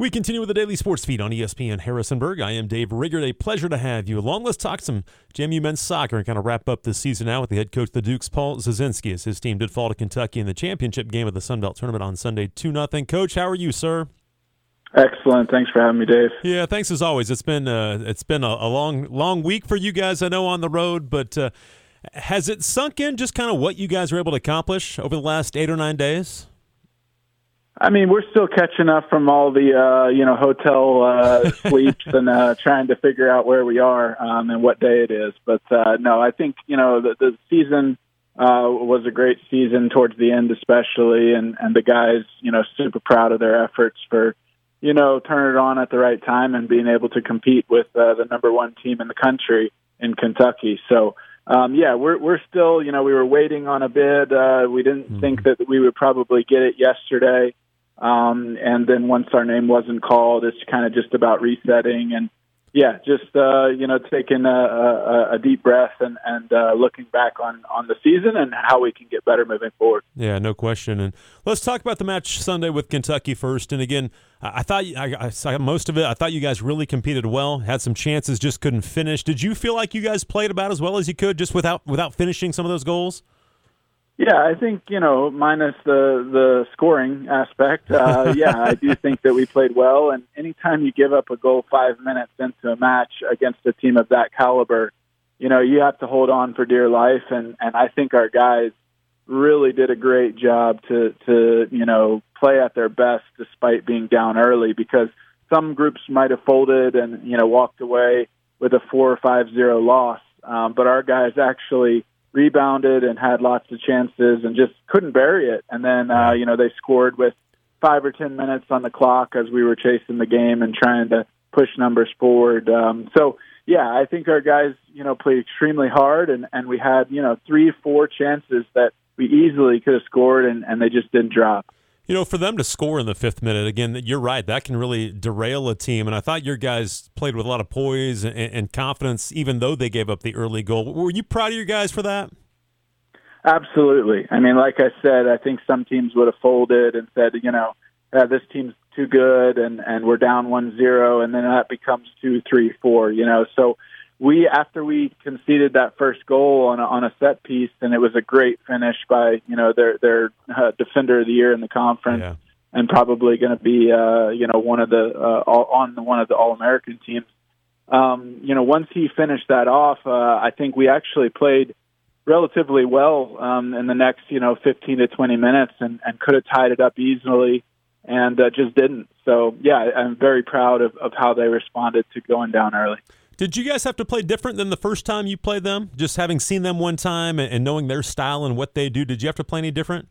We continue with the daily sports feed on ESPN Harrisonburg. I am Dave Riggert. A pleasure to have you along. Let's talk some JMU men's soccer and kind of wrap up this season out with the head coach of the Dukes, Paul Zazenski, as his team did fall to Kentucky in the championship game of the Sun Belt Tournament on Sunday, 2 0. Coach, how are you, sir? Excellent. Thanks for having me, Dave. Yeah, thanks as always. It's been uh, it's been a, a, long long week for you guys. I know on the road, but uh, has it sunk in just kind of what you guys were able to accomplish over the last eight or nine days? I mean, we're still catching up from all the uh, you know hotel uh, sleeps and uh, trying to figure out where we are um, and what day it is. But uh, no, I think you know the, the season uh, was a great season towards the end, especially, and and the guys you know super proud of their efforts for you know turning it on at the right time and being able to compete with uh, the number one team in the country in Kentucky. So. Um, yeah, we're we're still, you know, we were waiting on a bid. Uh, we didn't mm-hmm. think that we would probably get it yesterday. Um, and then once our name wasn't called, it's kind of just about resetting and yeah, just uh, you know taking a, a, a deep breath and and uh, looking back on on the season and how we can get better moving forward. Yeah, no question. And let's talk about the match Sunday with Kentucky first. And again, I, thought I, I saw most of it. I thought you guys really competed well, had some chances, just couldn't finish. Did you feel like you guys played about as well as you could, just without without finishing some of those goals? Yeah, I think you know, minus the the scoring aspect. Uh, yeah, I do think that we played well. And anytime you give up a goal five minutes into a match against a team of that caliber, you know you have to hold on for dear life. And and I think our guys really did a great job to to you know play at their best despite being down early because some groups might have folded and you know walked away with a four or five zero loss, um, but our guys actually rebounded and had lots of chances and just couldn't bury it. And then, uh, you know, they scored with five or 10 minutes on the clock as we were chasing the game and trying to push numbers forward. Um, so, yeah, I think our guys, you know, played extremely hard and, and we had, you know, three, four chances that we easily could have scored and, and they just didn't drop. You know, for them to score in the fifth minute, again, you're right. That can really derail a team. And I thought your guys played with a lot of poise and, and confidence, even though they gave up the early goal. Were you proud of your guys for that? Absolutely. I mean, like I said, I think some teams would have folded and said, you know, uh, this team's too good and, and we're down one zero, and then that becomes two, three, four, you know. So we after we conceded that first goal on a, on a set piece, and it was a great finish by you know their their uh, defender of the year in the conference, yeah. and probably going to be uh, you know one of the uh, all, on the, one of the All American teams. Um, you know, once he finished that off, uh, I think we actually played relatively well um, in the next you know 15 to 20 minutes, and, and could have tied it up easily, and uh, just didn't. So yeah, I'm very proud of, of how they responded to going down early. Did you guys have to play different than the first time you played them? Just having seen them one time and knowing their style and what they do, did you have to play any different?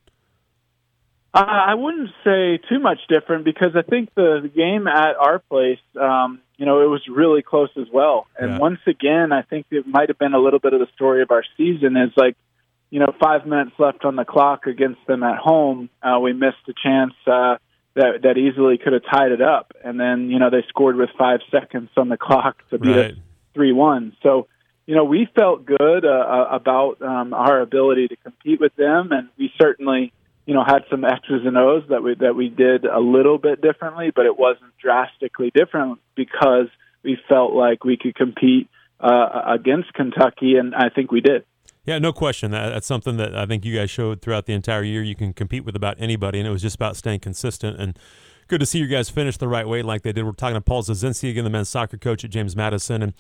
Uh, I wouldn't say too much different because I think the, the game at our place, um, you know, it was really close as well. And yeah. once again, I think it might have been a little bit of the story of our season is like, you know, five minutes left on the clock against them at home. Uh, we missed a chance. Uh, that that easily could have tied it up. And then you know they scored with five seconds on the clock to beat right. it three one. So you know we felt good uh, uh, about um, our ability to compete with them, and we certainly you know had some X's and O's that we that we did a little bit differently, but it wasn't drastically different because we felt like we could compete uh, against Kentucky, and I think we did. Yeah, no question. That, that's something that I think you guys showed throughout the entire year. You can compete with about anybody, and it was just about staying consistent. And good to see you guys finish the right way like they did. We're talking to Paul Zazenski again, the men's soccer coach at James Madison, and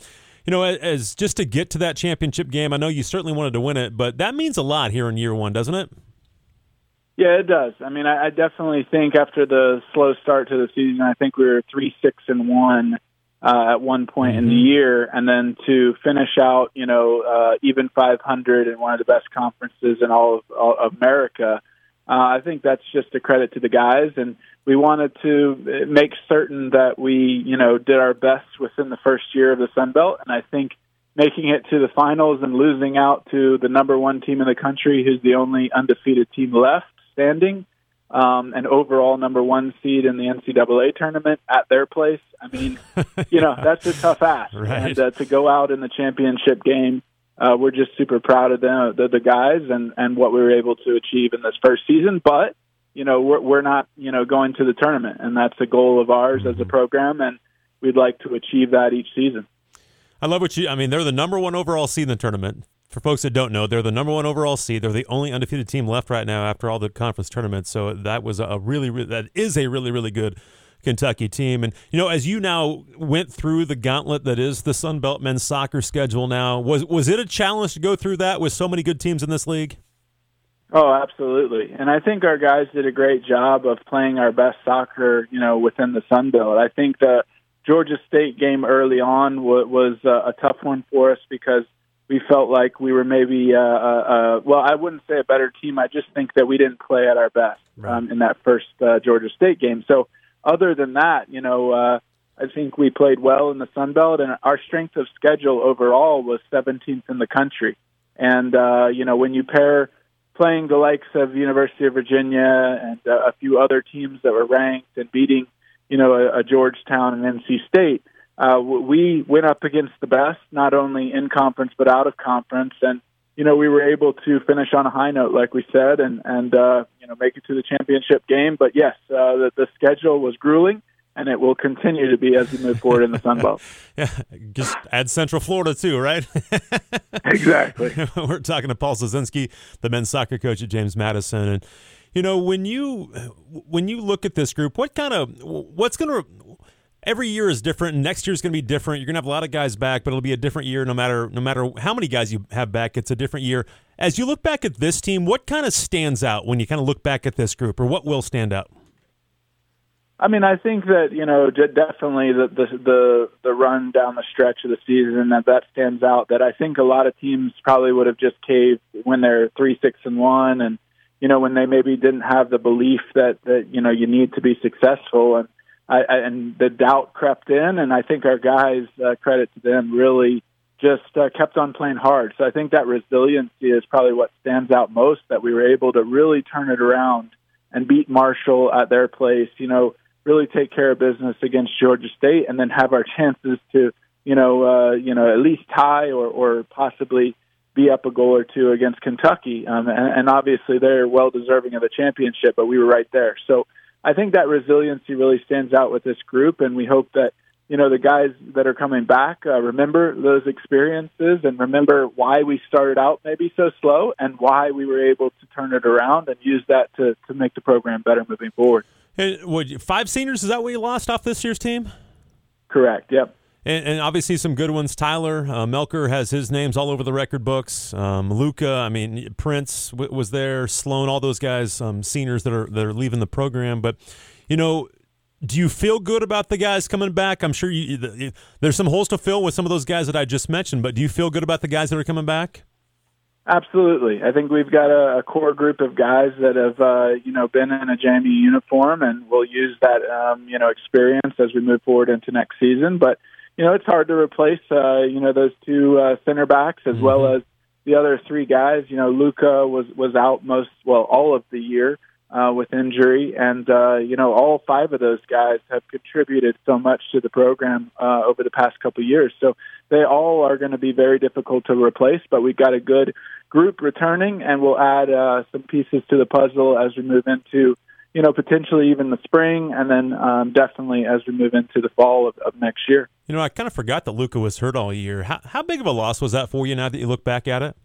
you know, as just to get to that championship game, I know you certainly wanted to win it, but that means a lot here in year one, doesn't it? Yeah, it does. I mean, I, I definitely think after the slow start to the season, I think we were three, six, and one uh, at one point mm-hmm. in the mm-hmm. year, and then to finish out, you know, uh, even 500 in one of the best conferences in all of, all of America. Uh, I think that's just a credit to the guys, and we wanted to make certain that we, you know, did our best within the first year of the Sun Belt, and I think making it to the finals and losing out to the number one team in the country, who's the only undefeated team left standing, um, an overall number one seed in the NCAA tournament at their place. I mean, you know, that's a tough ask. Right. And uh, to go out in the championship game, uh, we're just super proud of them, the, the guys, and, and what we were able to achieve in this first season. But, you know, we're, we're not, you know, going to the tournament, and that's a goal of ours as a mm-hmm. program, and we'd like to achieve that each season. I love what you. I mean, they're the number one overall seed in the tournament. For folks that don't know, they're the number one overall seed. They're the only undefeated team left right now after all the conference tournaments. So that was a really, really that is a really, really good Kentucky team. And you know, as you now went through the gauntlet that is the Sun Belt men's soccer schedule, now was was it a challenge to go through that with so many good teams in this league? Oh, absolutely. And I think our guys did a great job of playing our best soccer, you know, within the Sun Belt. I think the Georgia State game early on was uh, a tough one for us because we felt like we were maybe, uh, uh, uh, well, I wouldn't say a better team. I just think that we didn't play at our best right. um, in that first uh, Georgia State game. So, other than that, you know, uh, I think we played well in the Sun Belt, and our strength of schedule overall was 17th in the country. And uh, you know, when you pair playing the likes of University of Virginia and uh, a few other teams that were ranked and beating, you know, a, a Georgetown and NC State, uh, we went up against the best, not only in conference but out of conference, and you know we were able to finish on a high note, like we said, and and uh, you know make it to the championship game. But yes, uh, the, the schedule was grueling and it will continue to be as we move forward in the Sun Belt. yeah, just add Central Florida too, right? exactly. We're talking to Paul Zazenski, the men's soccer coach at James Madison, and you know when you when you look at this group, what kind of what's going to every year is different. Next year is going to be different. You're going to have a lot of guys back, but it'll be a different year no matter no matter how many guys you have back. It's a different year. As you look back at this team, what kind of stands out when you kind of look back at this group, or what will stand out? I mean, I think that you know definitely the the the, the run down the stretch of the season that that stands out. That I think a lot of teams probably would have just caved when they're three six and one, and you know when they maybe didn't have the belief that that you know you need to be successful, and I, I and the doubt crept in, and I think our guys, uh, credit to them, really just uh, kept on playing hard. So I think that resiliency is probably what stands out most. That we were able to really turn it around and beat Marshall at their place. You know really take care of business against Georgia State, and then have our chances to, you know, uh, you know, at least tie or, or possibly be up a goal or two against Kentucky. Um, and, and obviously, they're well deserving of the championship, but we were right there. So I think that resiliency really stands out with this group, and we hope that you know the guys that are coming back uh, remember those experiences and remember why we started out maybe so slow and why we were able to turn it around and use that to to make the program better moving forward. And what, five seniors? Is that what you lost off this year's team? Correct. Yep. And, and obviously some good ones. Tyler uh, Melker has his names all over the record books. Um, Luca, I mean Prince w- was there. Sloan, all those guys, um, seniors that are that are leaving the program. But you know, do you feel good about the guys coming back? I'm sure you, there's some holes to fill with some of those guys that I just mentioned. But do you feel good about the guys that are coming back? Absolutely. I think we've got a, a core group of guys that have, uh, you know, been in a JMU uniform, and we'll use that, um, you know, experience as we move forward into next season. But you know, it's hard to replace, uh, you know, those two uh, center backs as mm-hmm. well as the other three guys. You know, Luca was was out most, well, all of the year uh, with injury, and uh, you know, all five of those guys have contributed so much to the program uh, over the past couple of years. So they all are going to be very difficult to replace, but we've got a good group returning, and we'll add uh, some pieces to the puzzle as we move into, you know, potentially even the spring, and then um, definitely as we move into the fall of, of next year. You know, I kind of forgot that Luca was hurt all year. How, how big of a loss was that for you now that you look back at it?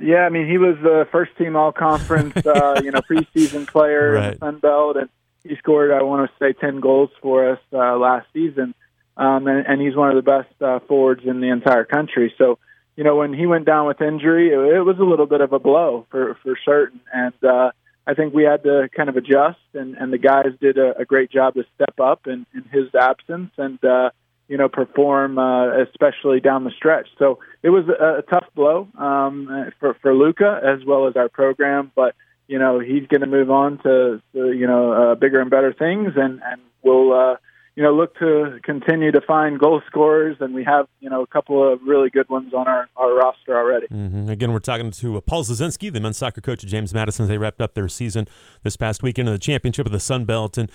Yeah, I mean, he was the first team all conference, uh, you know, preseason player right. in the Sun Belt, and he scored, I want to say, 10 goals for us uh, last season. Um, and, and he's one of the best uh, forwards in the entire country. So, you know, when he went down with injury, it, it was a little bit of a blow for for certain, and uh, I think we had to kind of adjust, and and the guys did a, a great job to step up in, in his absence and uh, you know perform, uh, especially down the stretch. So it was a, a tough blow um, for for Luca as well as our program, but you know he's going to move on to, to you know uh, bigger and better things, and and we'll. Uh, you know, look to continue to find goal scorers, and we have, you know, a couple of really good ones on our, our roster already. Mm-hmm. Again, we're talking to uh, Paul Zazenski, the men's soccer coach at James Madison. They wrapped up their season this past weekend in the championship of the Sun Belt. And,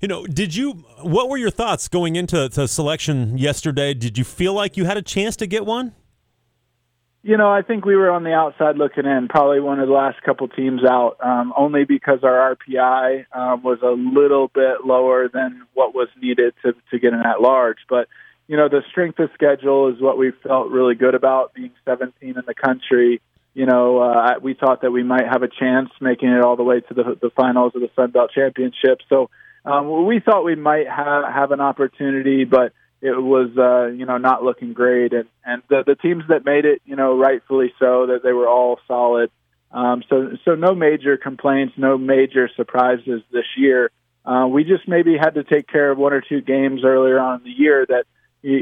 you know, did you, what were your thoughts going into to selection yesterday? Did you feel like you had a chance to get one? You know, I think we were on the outside looking in, probably one of the last couple teams out, um, only because our RPI um, was a little bit lower than what was needed to, to get an at large. But, you know, the strength of schedule is what we felt really good about, being 17 in the country. You know, uh, we thought that we might have a chance making it all the way to the, the finals of the Sun Belt Championship. So um, we thought we might have, have an opportunity, but it was uh, you know not looking great, and and the the teams that made it, you know, rightfully so, that they were all solid. Um, so so no major complaints, no major surprises this year. Uh, we just maybe had to take care of one or two games earlier on in the year that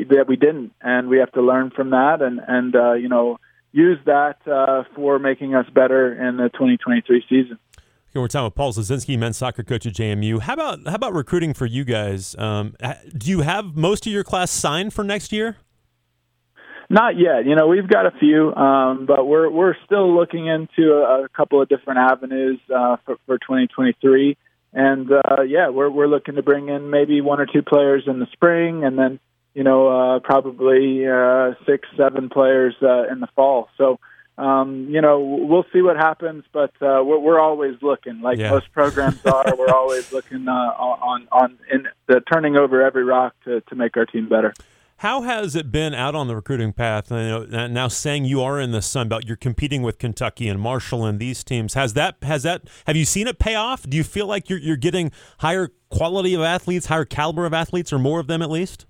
that we didn't, and we have to learn from that, and and uh, you know use that uh, for making us better in the 2023 season. We're talking with Paul Zazenski, men's soccer coach at JMU. How about how about recruiting for you guys? Um, do you have most of your class signed for next year? Not yet. You know, we've got a few, um, but we're we're still looking into a, a couple of different avenues uh, for, for 2023. And uh, yeah, we're we're looking to bring in maybe one or two players in the spring, and then you know uh, probably uh, six, seven players uh, in the fall. So um, you know, we'll see what happens, but uh, we're, we're always looking, like yeah. most programs are. we're always looking uh, on on in the turning over every rock to to make our team better. How has it been out on the recruiting path? You know, now saying you are in the Sun Belt, you're competing with Kentucky and Marshall and these teams. Has that has that have you seen it pay off? Do you feel like you're you're getting higher quality of athletes, higher caliber of athletes, or more of them at least?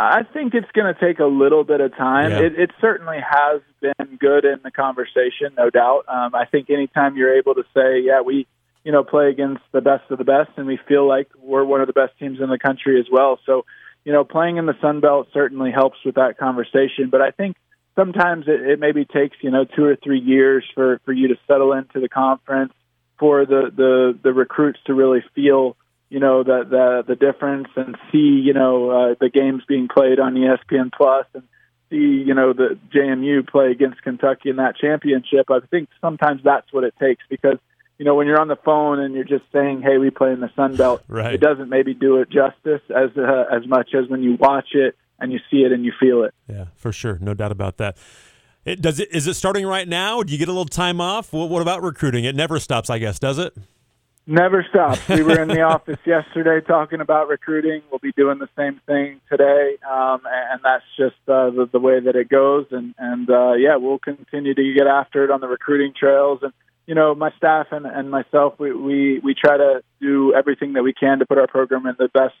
I think it's going to take a little bit of time. Yeah. It, it certainly has been good in the conversation, no doubt. Um, I think anytime you're able to say, yeah, we, you know, play against the best of the best, and we feel like we're one of the best teams in the country as well. So, you know, playing in the Sun Belt certainly helps with that conversation. But I think sometimes it, it maybe takes you know two or three years for for you to settle into the conference, for the the the recruits to really feel you know the the the difference and see you know uh, the games being played on ESPN Plus and see you know the JMU play against Kentucky in that championship. I think sometimes that's what it takes because you know when you're on the phone and you're just saying, "Hey, we play in the Sun Belt," right. it doesn't maybe do it justice as uh, as much as when you watch it and you see it and you feel it. Yeah, for sure, no doubt about that. It does it is it starting right now? Do you get a little time off? What, what about recruiting? It never stops, I guess, does it? Never stops. We were in the office yesterday talking about recruiting. We'll be doing the same thing today, um, and that's just uh, the, the way that it goes. And and uh, yeah, we'll continue to get after it on the recruiting trails. And you know, my staff and, and myself, we, we we try to do everything that we can to put our program in the best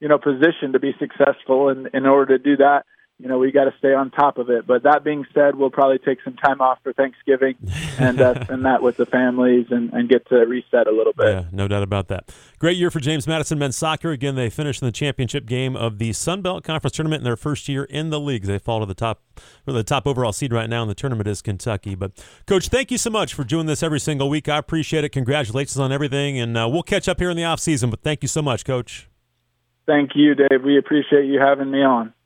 you know position to be successful. And in order to do that, you know, we got to stay on top of it. But that being said, we'll probably take some time off for Thanksgiving and uh, spend that with the families and, and get to reset a little bit. Yeah, no doubt about that. Great year for James Madison men's soccer. Again, they finished in the championship game of the Sun Belt Conference tournament in their first year in the league. They fall to the top, or the top overall seed right now in the tournament is Kentucky. But coach, thank you so much for doing this every single week. I appreciate it. Congratulations on everything, and uh, we'll catch up here in the off season. But thank you so much, coach. Thank you, Dave. We appreciate you having me on.